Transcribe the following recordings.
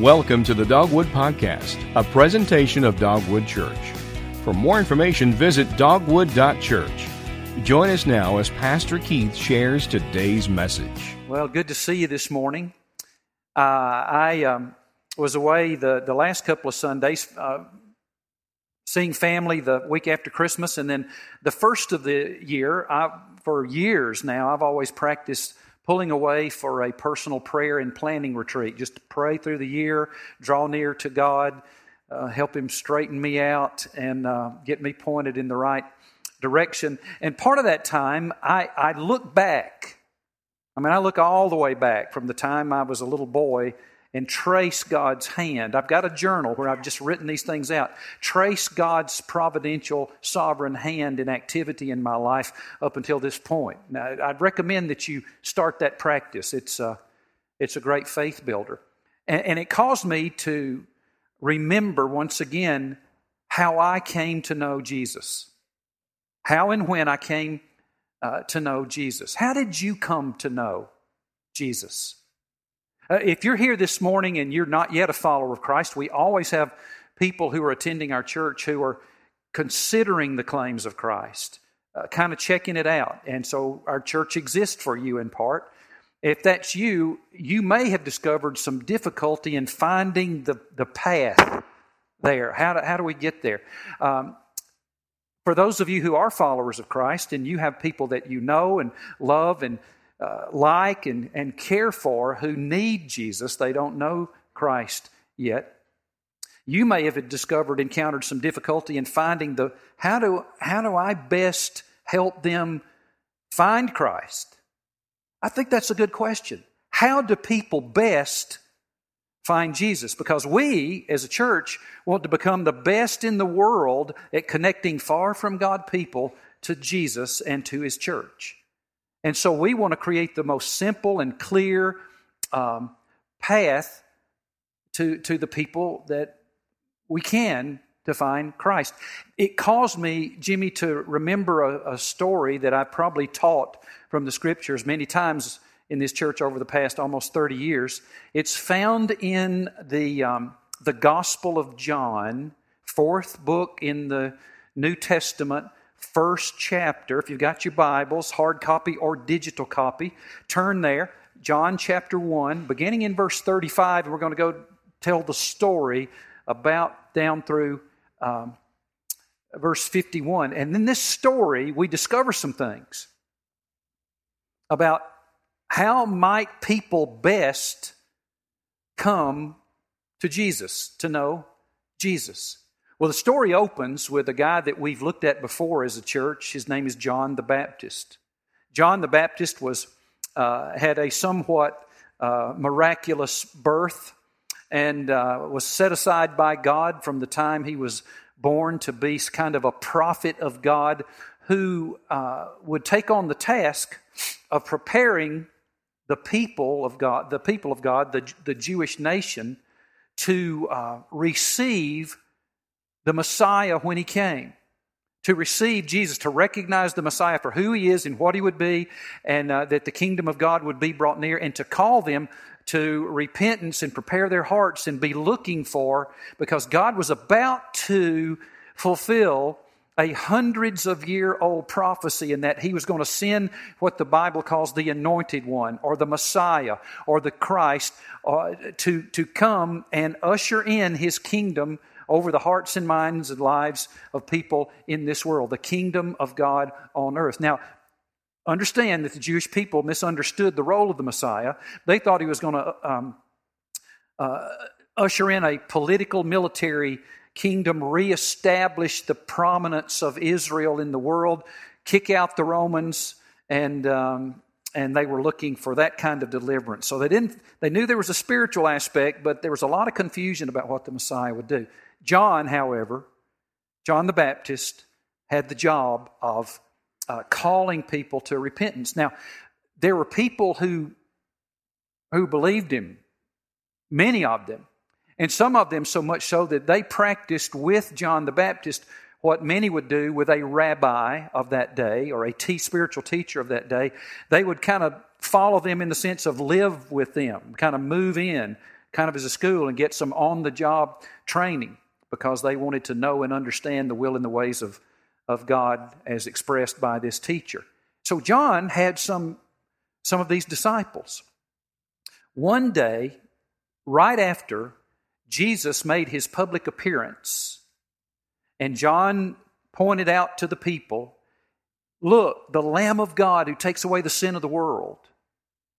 Welcome to the Dogwood Podcast, a presentation of Dogwood Church. For more information, visit dogwood.church. Join us now as Pastor Keith shares today's message. Well, good to see you this morning. Uh, I um, was away the, the last couple of Sundays uh, seeing family the week after Christmas, and then the first of the year, I, for years now, I've always practiced pulling away for a personal prayer and planning retreat, just to pray through the year, draw near to God, uh, help Him straighten me out, and uh, get me pointed in the right direction. And part of that time, I, I look back. I mean, I look all the way back from the time I was a little boy and trace God's hand. I've got a journal where I've just written these things out. Trace God's providential, sovereign hand in activity in my life up until this point. Now, I'd recommend that you start that practice. It's a, it's a great faith builder. And, and it caused me to remember once again how I came to know Jesus. How and when I came uh, to know Jesus. How did you come to know Jesus? Uh, if you're here this morning and you're not yet a follower of Christ, we always have people who are attending our church who are considering the claims of Christ, uh, kind of checking it out. And so our church exists for you in part. If that's you, you may have discovered some difficulty in finding the, the path there. How do, how do we get there? Um, for those of you who are followers of Christ and you have people that you know and love and uh, like and, and care for who need Jesus. They don't know Christ yet. You may have discovered, encountered some difficulty in finding the how do, how do I best help them find Christ? I think that's a good question. How do people best find Jesus? Because we, as a church, want to become the best in the world at connecting far from God people to Jesus and to His church. And so we want to create the most simple and clear um, path to, to the people that we can to find Christ. It caused me, Jimmy, to remember a, a story that I probably taught from the scriptures many times in this church over the past almost 30 years. It's found in the, um, the Gospel of John, fourth book in the New Testament first chapter. If you've got your Bibles, hard copy or digital copy, turn there. John chapter 1, beginning in verse 35, we're going to go tell the story about down through um, verse 51. And in this story, we discover some things about how might people best come to Jesus, to know Jesus. Well, the story opens with a guy that we've looked at before as a church. His name is John the Baptist. John the Baptist was uh, had a somewhat uh, miraculous birth and uh, was set aside by God from the time he was born to be kind of a prophet of God who uh, would take on the task of preparing the people of God, the people of God, the, the Jewish nation, to uh, receive the Messiah when he came. To receive Jesus, to recognize the Messiah for who he is and what he would be, and uh, that the kingdom of God would be brought near, and to call them to repentance and prepare their hearts and be looking for, because God was about to fulfill a hundreds of year old prophecy in that he was going to send what the Bible calls the anointed one or the Messiah or the Christ uh, to, to come and usher in his kingdom over the hearts and minds and lives of people in this world, the kingdom of God on earth. Now, understand that the Jewish people misunderstood the role of the Messiah. They thought he was going to um, uh, usher in a political, military kingdom, reestablish the prominence of Israel in the world, kick out the Romans, and um, and they were looking for that kind of deliverance. So they didn't. They knew there was a spiritual aspect, but there was a lot of confusion about what the Messiah would do. John, however, John the Baptist, had the job of uh, calling people to repentance. Now, there were people who, who believed him, many of them, and some of them so much so that they practiced with John the Baptist what many would do with a rabbi of that day or a t- spiritual teacher of that day. They would kind of follow them in the sense of live with them, kind of move in, kind of as a school and get some on the job training because they wanted to know and understand the will and the ways of, of God as expressed by this teacher. So John had some, some of these disciples. One day, right after Jesus made his public appearance, and John pointed out to the people, Look, the Lamb of God who takes away the sin of the world.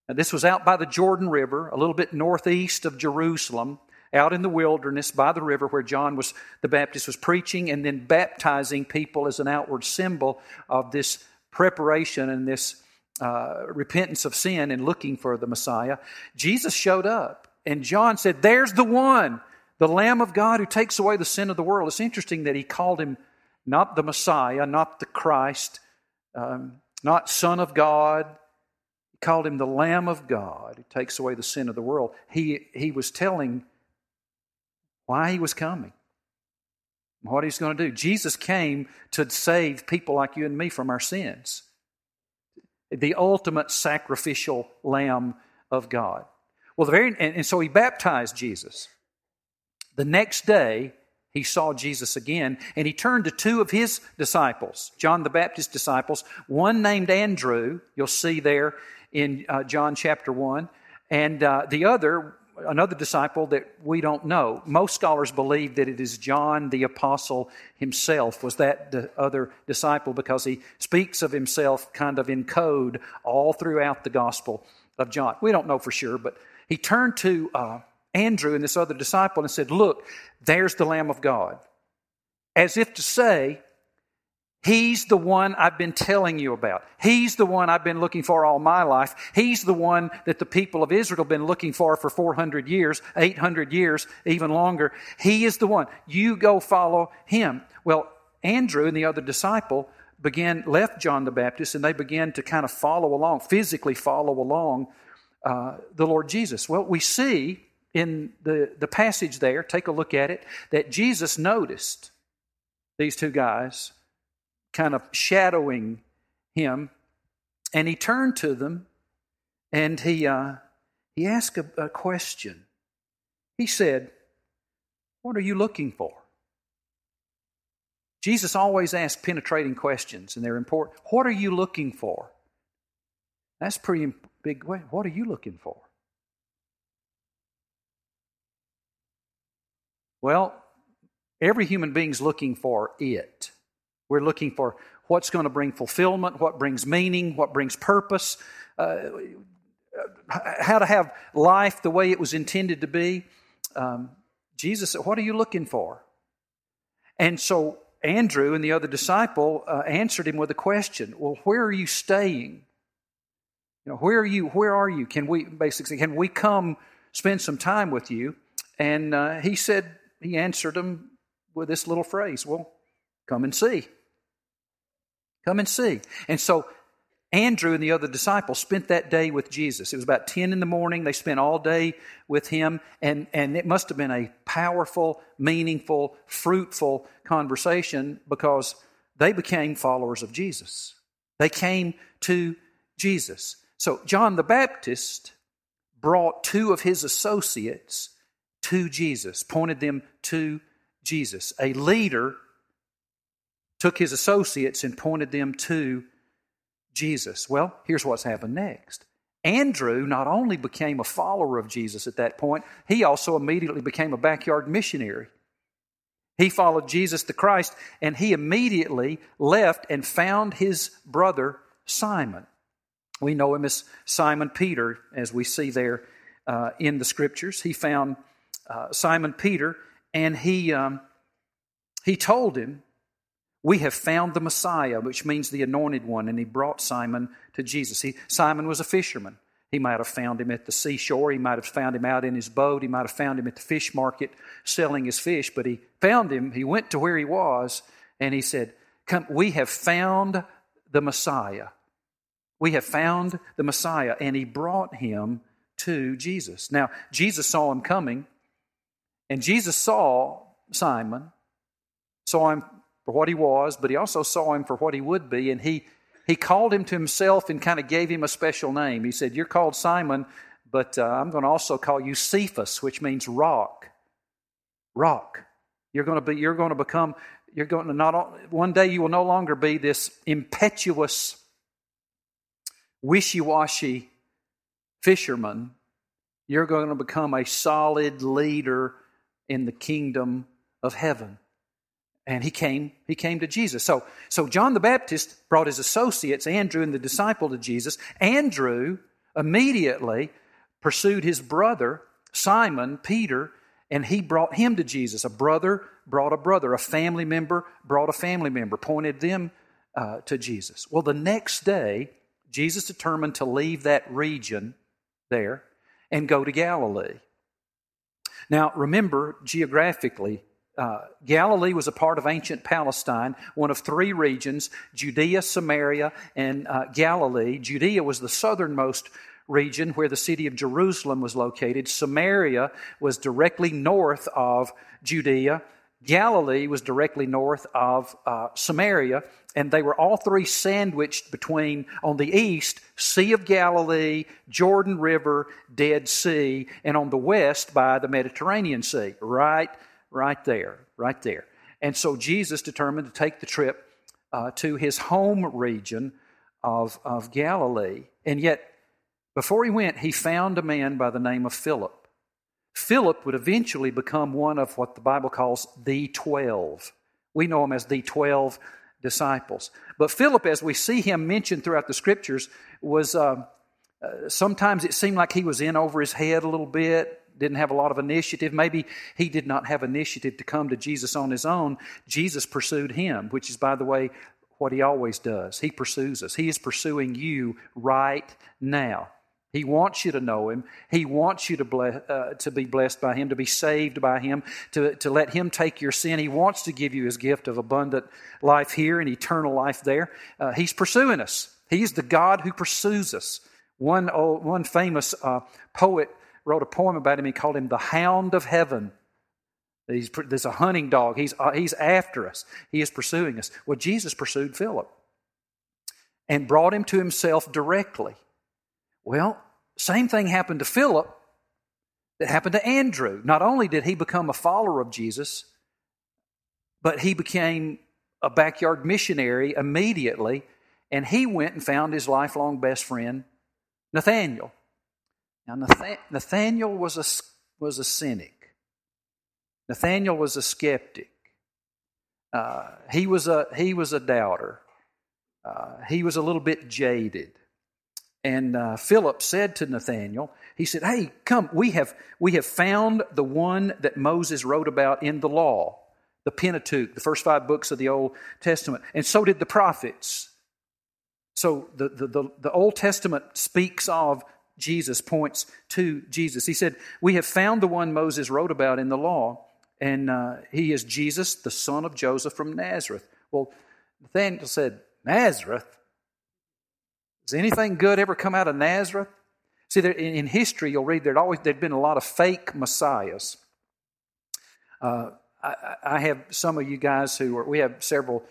Now, this was out by the Jordan River, a little bit northeast of Jerusalem, out in the wilderness by the river where John was the Baptist was preaching and then baptizing people as an outward symbol of this preparation and this uh, repentance of sin and looking for the Messiah. Jesus showed up, and John said, "There's the one, the Lamb of God who takes away the sin of the world." It's interesting that he called him not the Messiah, not the Christ um, not Son of God. He called him the Lamb of God who takes away the sin of the world. He, he was telling why he was coming, what he's going to do. Jesus came to save people like you and me from our sins, the ultimate sacrificial Lamb of God. Well, the very, and, and so he baptized Jesus. The next day, he saw Jesus again, and he turned to two of his disciples, John the Baptist disciples, one named Andrew, you'll see there in uh, John chapter 1, and uh, the other, another disciple that we don't know. Most scholars believe that it is John the apostle himself, was that the other disciple, because he speaks of himself kind of in code all throughout the Gospel of John. We don't know for sure, but he turned to uh, Andrew and this other disciple and said, Look, there's the Lamb of God. As if to say, He's the one I've been telling you about. He's the one I've been looking for all my life. He's the one that the people of Israel have been looking for for 400 years, 800 years, even longer. He is the one. You go follow him. Well, Andrew and the other disciple began, left John the Baptist, and they began to kind of follow along, physically follow along uh, the Lord Jesus. Well, we see in the, the passage there, take a look at it, that Jesus noticed these two guys kind of shadowing him, and he turned to them and he, uh, he asked a, a question. He said, What are you looking for? Jesus always asks penetrating questions, and they're important. What are you looking for? That's pretty big. What are you looking for? Well, every human being's looking for it. We're looking for what's going to bring fulfillment, what brings meaning, what brings purpose, uh, how to have life the way it was intended to be. Um, Jesus said, What are you looking for? And so Andrew and the other disciple uh, answered him with a question Well, where are you staying? You know, where are you? Where are you? Can we basically can we come spend some time with you? And uh, he said, he answered them with this little phrase Well, come and see. Come and see. And so Andrew and the other disciples spent that day with Jesus. It was about 10 in the morning. They spent all day with him, and, and it must have been a powerful, meaningful, fruitful conversation because they became followers of Jesus. They came to Jesus. So John the Baptist brought two of his associates to Jesus, pointed them to Jesus. A leader took his associates and pointed them to Jesus. Well, here's what's happened next. Andrew not only became a follower of Jesus at that point, he also immediately became a backyard missionary. He followed Jesus the Christ, and he immediately left and found his brother Simon. We know him as Simon Peter, as we see there uh, in the scriptures. He found uh, Simon Peter, and he, um, he told him, We have found the Messiah, which means the anointed one. And he brought Simon to Jesus. He, Simon was a fisherman. He might have found him at the seashore. He might have found him out in his boat. He might have found him at the fish market selling his fish. But he found him. He went to where he was and he said, Come, We have found the Messiah. We have found the Messiah. And he brought him to Jesus. Now, Jesus saw him coming and Jesus saw Simon, saw him for what he was, but he also saw him for what he would be, and he, he called him to himself and kind of gave him a special name. He said, You're called Simon, but uh, I'm going to also call you Cephas, which means rock. Rock. You're going to be. You're going to become. You're going to not. One day you will no longer be this impetuous, wishy-washy fisherman. You're going to become a solid leader in the kingdom of heaven. And he came, he came to Jesus. So, so John the Baptist brought his associates, Andrew and the disciple, to Jesus. Andrew immediately pursued his brother, Simon, Peter, and he brought him to Jesus. A brother brought a brother, a family member brought a family member, pointed them uh, to Jesus. Well, the next day, Jesus determined to leave that region there and go to Galilee. Now, remember, geographically, uh, Galilee was a part of ancient Palestine, one of three regions Judea, Samaria, and uh, Galilee. Judea was the southernmost region where the city of Jerusalem was located. Samaria was directly north of Judea. Galilee was directly north of uh, Samaria, and they were all three sandwiched between, on the east, Sea of Galilee, Jordan River, Dead Sea, and on the west by the Mediterranean Sea. Right, right there, right there. And so Jesus determined to take the trip uh, to his home region of, of Galilee. And yet, before he went, he found a man by the name of Philip. Philip would eventually become one of what the Bible calls the 12. We know him as the 12 disciples. But Philip, as we see him mentioned throughout the scriptures, was uh, uh, sometimes it seemed like he was in over his head a little bit, didn't have a lot of initiative. Maybe he did not have initiative to come to Jesus on his own. Jesus pursued him, which is, by the way, what he always does. He pursues us. He is pursuing you right now. He wants you to know Him. He wants you to, bless, uh, to be blessed by Him, to be saved by Him, to, to let Him take your sin. He wants to give you His gift of abundant life here and eternal life there. Uh, he's pursuing us. He's the God who pursues us. One, old, one famous uh, poet wrote a poem about him. He called him the Hound of Heaven. He's, there's a hunting dog. He's, uh, he's after us. He is pursuing us. Well, Jesus pursued Philip and brought him to himself directly. Well, same thing happened to Philip that happened to Andrew. Not only did he become a follower of Jesus, but he became a backyard missionary immediately, and he went and found his lifelong best friend, Nathanael. Now, Nathanael was a, was a cynic. Nathanael was a skeptic. Uh, he, was a, he was a doubter. Uh, he was a little bit jaded. And uh, Philip said to Nathanael, he said, Hey, come, we have, we have found the one that Moses wrote about in the law, the Pentateuch, the first five books of the Old Testament. And so did the prophets. So the, the, the, the Old Testament speaks of Jesus, points to Jesus. He said, We have found the one Moses wrote about in the law, and uh, he is Jesus, the son of Joseph from Nazareth. Well, Nathanael said, Nazareth? Does anything good ever come out of Nazareth? See, there, in history, you'll read there'd always there'd been a lot of fake messiahs. Uh, I, I, have some of you guys who are. We have several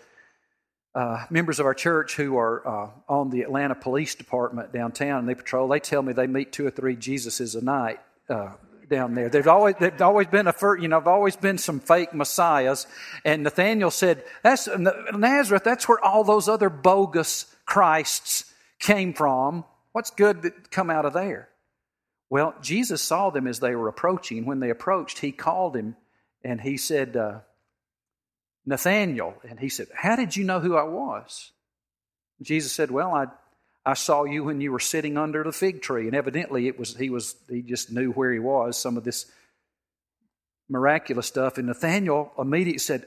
uh, members of our church who are uh, on the Atlanta Police Department downtown, and they patrol. They tell me they meet two or three Jesuses a night uh, down there. There's always there's always been a you know, there've always been some fake messiahs. And Nathanael said, "That's Nazareth. That's where all those other bogus Christs." came from. What's good that come out of there? Well, Jesus saw them as they were approaching. When they approached, he called him and he said, Nathanael. And he said, How did you know who I was? Jesus said, Well, I, I saw you when you were sitting under the fig tree. And evidently it was he was he just knew where he was, some of this miraculous stuff. And Nathanael immediately said,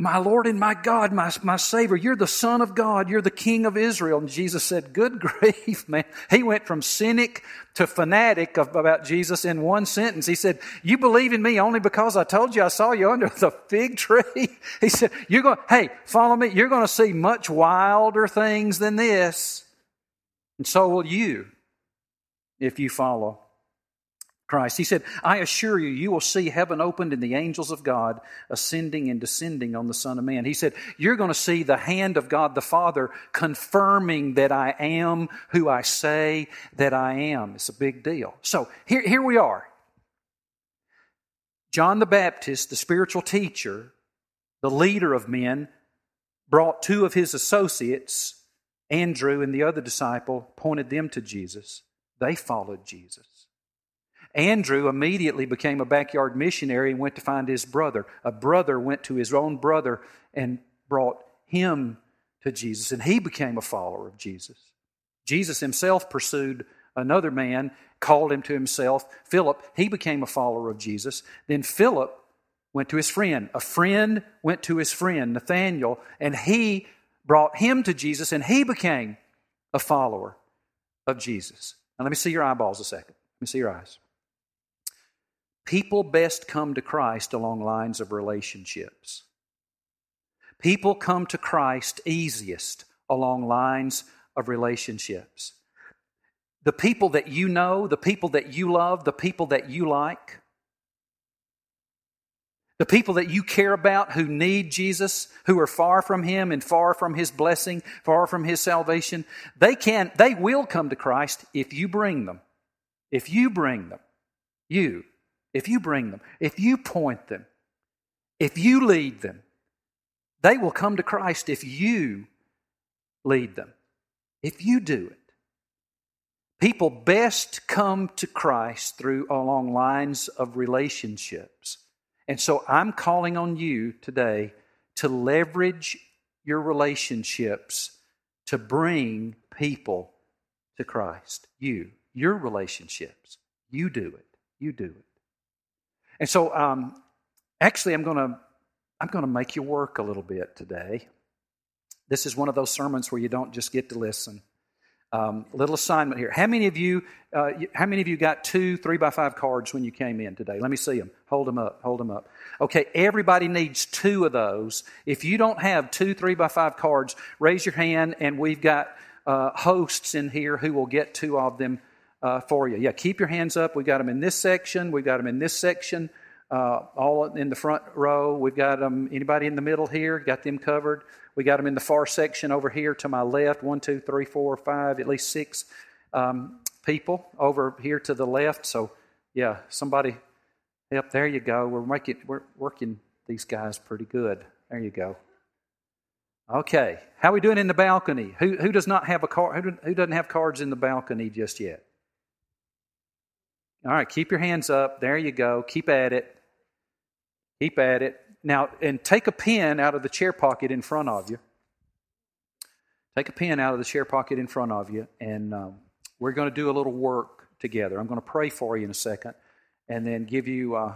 my Lord and my God, my, my Savior, you're the Son of God, you're the King of Israel. And Jesus said, Good grief, man. He went from cynic to fanatic about Jesus in one sentence. He said, You believe in me only because I told you I saw you under the fig tree? He said, You're going, hey, follow me. You're going to see much wilder things than this. And so will you if you follow Christ. He said, I assure you, you will see heaven opened and the angels of God ascending and descending on the Son of Man. He said, You're going to see the hand of God the Father confirming that I am who I say that I am. It's a big deal. So here, here we are. John the Baptist, the spiritual teacher, the leader of men, brought two of his associates, Andrew and the other disciple, pointed them to Jesus. They followed Jesus. Andrew immediately became a backyard missionary and went to find his brother. A brother went to his own brother and brought him to Jesus, and he became a follower of Jesus. Jesus himself pursued another man, called him to himself, Philip. He became a follower of Jesus. Then Philip went to his friend. A friend went to his friend, Nathanael, and he brought him to Jesus, and he became a follower of Jesus. Now, let me see your eyeballs a second. Let me see your eyes. People best come to Christ along lines of relationships. People come to Christ easiest along lines of relationships. The people that you know, the people that you love, the people that you like, the people that you care about who need Jesus, who are far from Him and far from His blessing, far from His salvation, they can, they will come to Christ if you bring them. If you bring them. You if you bring them, if you point them, if you lead them, they will come to Christ if you lead them, if you do it. People best come to Christ through along lines of relationships. And so I'm calling on you today to leverage your relationships to bring people to Christ. You, your relationships. You do it. You do it. And so, um, actually, I'm going to I'm going to make you work a little bit today. This is one of those sermons where you don't just get to listen. Um, little assignment here. How many of you? Uh, how many of you got two three by five cards when you came in today? Let me see them. Hold them up. Hold them up. Okay, everybody needs two of those. If you don't have two three by five cards, raise your hand, and we've got uh, hosts in here who will get two of them uh, for you. Yeah, keep your hands up. We've got them in this section. We've got them in this section, uh, all in the front row. We've got them, anybody in the middle here, got them covered. We got them in the far section over here to my left. One, two, three, four, five, at least six um, people over here to the left. So, yeah, somebody, yep, there you go. We're making, we're working these guys pretty good. There you go. Okay, how are we doing in the balcony? Who, who does not have a card? Who, who doesn't have cards in the balcony just yet? All right, keep your hands up. There you go. Keep at it. Keep at it. Now, and take a pen out of the chair pocket in front of you. Take a pen out of the chair pocket in front of you, and um, we're going to do a little work together. I'm going to pray for you in a second, and then give you uh,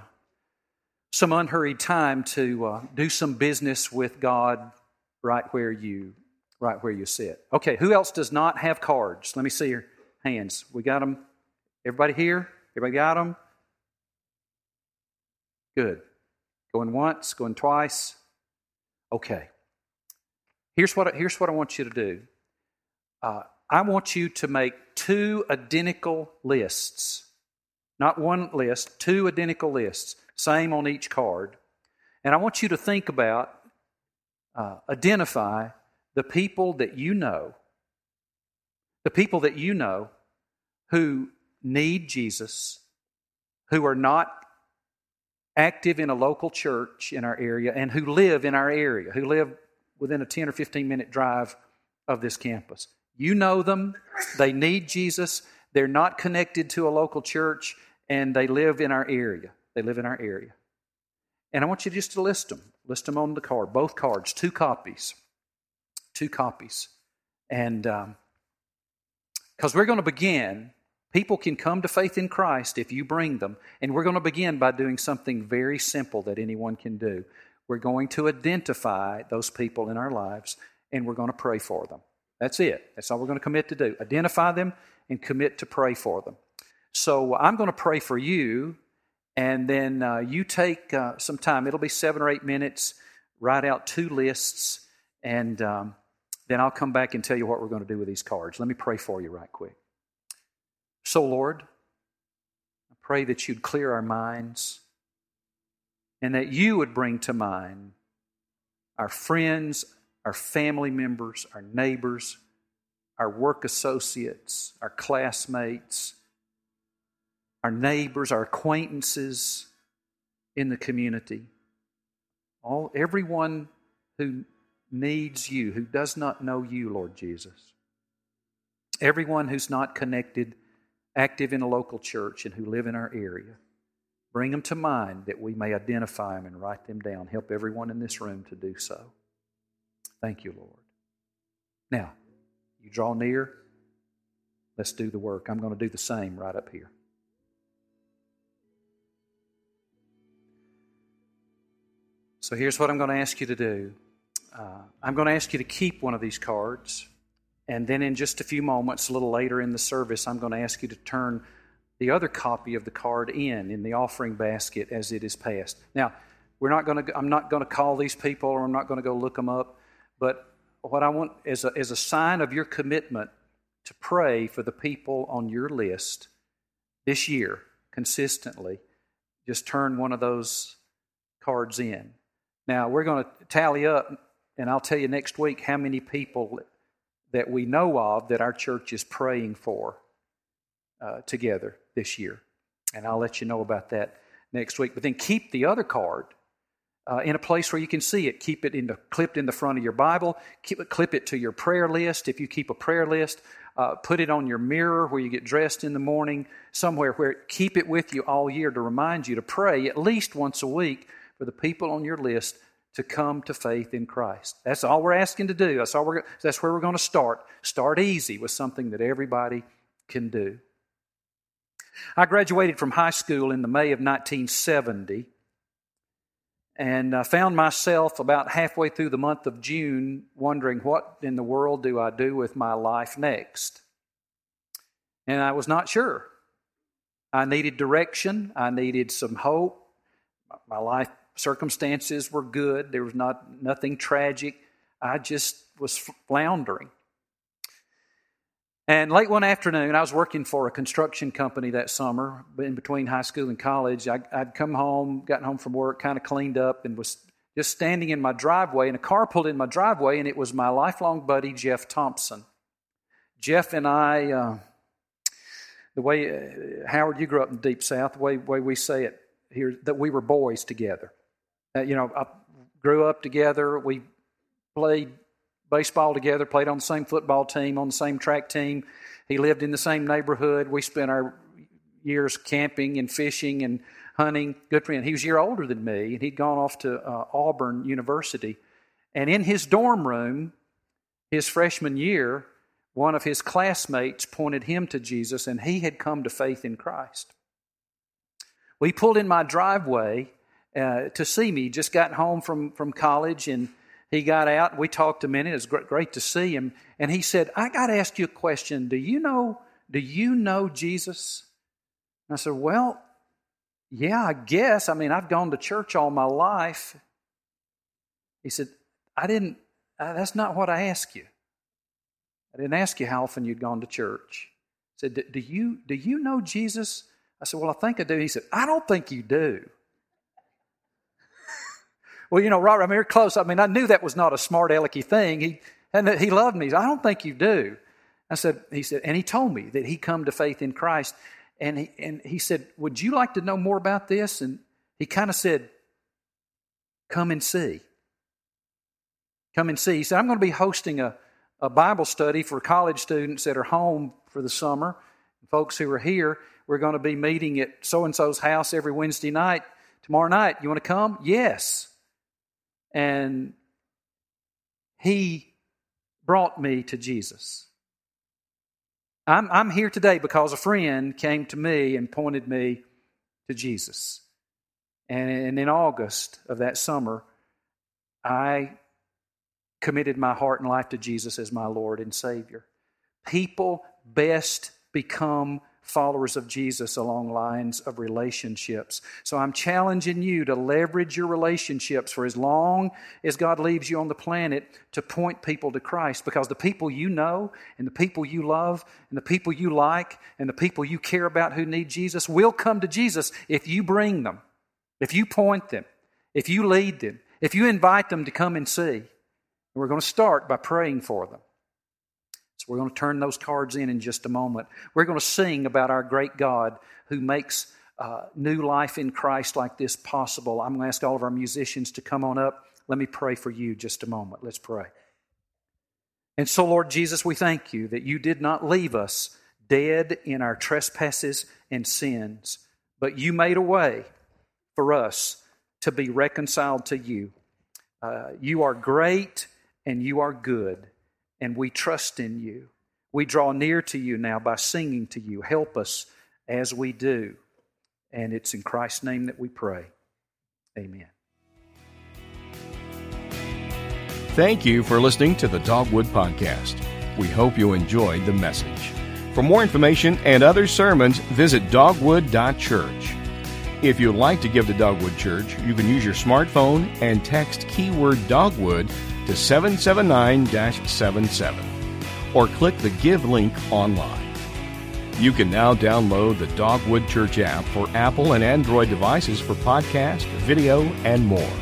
some unhurried time to uh, do some business with God right where you right where you sit. Okay, who else does not have cards? Let me see your hands. We got them. Everybody here? Everybody got them? Good. Going once, going twice. Okay. Here's what, here's what I want you to do uh, I want you to make two identical lists. Not one list, two identical lists, same on each card. And I want you to think about, uh, identify the people that you know, the people that you know who need Jesus, who are not active in a local church in our area, and who live in our area, who live within a 10 or 15 minute drive of this campus. You know them, they need Jesus, they're not connected to a local church, and they live in our area. They live in our area. And I want you just to list them. List them on the card, both cards, two copies. Two copies. And because um, we're going to begin People can come to faith in Christ if you bring them. And we're going to begin by doing something very simple that anyone can do. We're going to identify those people in our lives and we're going to pray for them. That's it. That's all we're going to commit to do. Identify them and commit to pray for them. So I'm going to pray for you, and then uh, you take uh, some time. It'll be seven or eight minutes. Write out two lists, and um, then I'll come back and tell you what we're going to do with these cards. Let me pray for you right quick. So, Lord, I pray that you'd clear our minds and that you would bring to mind our friends, our family members, our neighbors, our work associates, our classmates, our neighbors, our acquaintances in the community. All everyone who needs you, who does not know you, Lord Jesus. Everyone who's not connected, active in a local church, and who live in our area. Bring them to mind that we may identify them and write them down. Help everyone in this room to do so. Thank you, Lord. Now, you draw near. Let's do the work. I'm going to do the same right up here. So here's what I'm going to ask you to do. Uh, I'm going to ask you to keep one of these cards. And then in just a few moments, a little later in the service, I'm going to ask you to turn the other copy of the card in in the offering basket as it is passed. Now, we're not going to, I'm not going to call these people or I'm not going to go look them up, but what I want is a, a sign of your commitment to pray for the people on your list this year consistently. Just turn one of those cards in. Now, we're going to tally up, and I'll tell you next week how many people that we know of that our church is praying for uh, together this year. And I'll let you know about that next week. But then keep the other card uh, in a place where you can see it. Keep it in the, clipped in the front of your Bible. Keep clip it to your prayer list. If you keep a prayer list, uh, put it on your mirror where you get dressed in the morning, somewhere where keep it with you all year to remind you to pray at least once a week for the people on your list to come to faith in Christ. That's all we're asking to do. That's all we're. That's where we're going to start. Start easy with something that everybody can do. I graduated from high school in the May of 1970 and I found myself about halfway through the month of June wondering what in the world do I do with my life next? And I was not sure. I needed direction, I needed some hope. My life circumstances were good, there was not nothing tragic. I just was floundering. And late one afternoon, I was working for a construction company that summer, in between high school and college. I, would come home, gotten home from work, kind of cleaned up, and was just standing in my driveway. And a car pulled in my driveway, and it was my lifelong buddy, Jeff Thompson. Jeff and I, uh, the way, uh, Howard, you grew up in the Deep South, the way, way we say it here, that we were boys together. Uh, you know, I grew up together. We played baseball together, played on the same football team, on the same track team. He lived in the same neighborhood. We spent our years camping and fishing and hunting. Good friend. He was a year older than me, and he'd gone off to uh, Auburn University. And in his dorm room, his freshman year, one of his classmates pointed him to Jesus, and he had come to faith in Christ. We pulled in my driveway uh, to see me. Just got home from, from college, and he got out. We talked a minute. It was great to see him. And he said, I got to ask you a question. Do you know, do you know Jesus? And I said, Well, yeah, I guess. I mean, I've gone to church all my life. He said, I didn't, uh, that's not what I asked you. I didn't ask you how often you'd gone to church. He said, Do you, do you know Jesus? I said, Well, I think I do. He said, I don't think you do. Well, you know, Robert, I'm here close. I mean, I knew that was not a smart alecky thing. He, and he loved me. I don't think you do. I said, he said, and he told me that he come to faith in Christ. And he, and he said, would you like to know more about this? And he kind of said, come and see. Come and see. He said, I'm going to be hosting a, a Bible study for college students that are home for the summer. Folks who are here, we're going to be meeting at so and so's house every Wednesday night. Tomorrow night, you want to come? Yes. And he brought me to Jesus. I'm, I'm here today because a friend came to me and pointed me to Jesus. And in August of that summer, I committed my heart and life to Jesus as my Lord and Savior. People best become followers of Jesus along lines of relationships. So I'm challenging you to leverage your relationships for as long as God leaves you on the planet to point people to Christ because the people you know and the people you love and the people you like and the people you care about who need Jesus will come to Jesus if you bring them, if you point them, if you lead them, if you invite them to come and see. We're going to start by praying for them. So we're going to turn those cards in in just a moment. We're going to sing about our great God who makes uh, new life in Christ like this possible. I'm going to ask all of our musicians to come on up. Let me pray for you just a moment. Let's pray. And so, Lord Jesus, we thank you that you did not leave us dead in our trespasses and sins, but you made a way for us to be reconciled to you. Uh, you are great and you are good, and we trust in you. We draw near to you now by singing to you. Help us as we do. And it's in Christ's name that we pray. Amen. Thank you for listening to the Dogwood Podcast. We hope you enjoyed the message. For more information and other sermons, visit dogwood.church. If you'd like to give to Dogwood Church, you can use your smartphone and text keyword Dogwood to 779 77 or click the Give link online. You can now download the Dogwood Church app for Apple and Android devices for podcast, video, and more.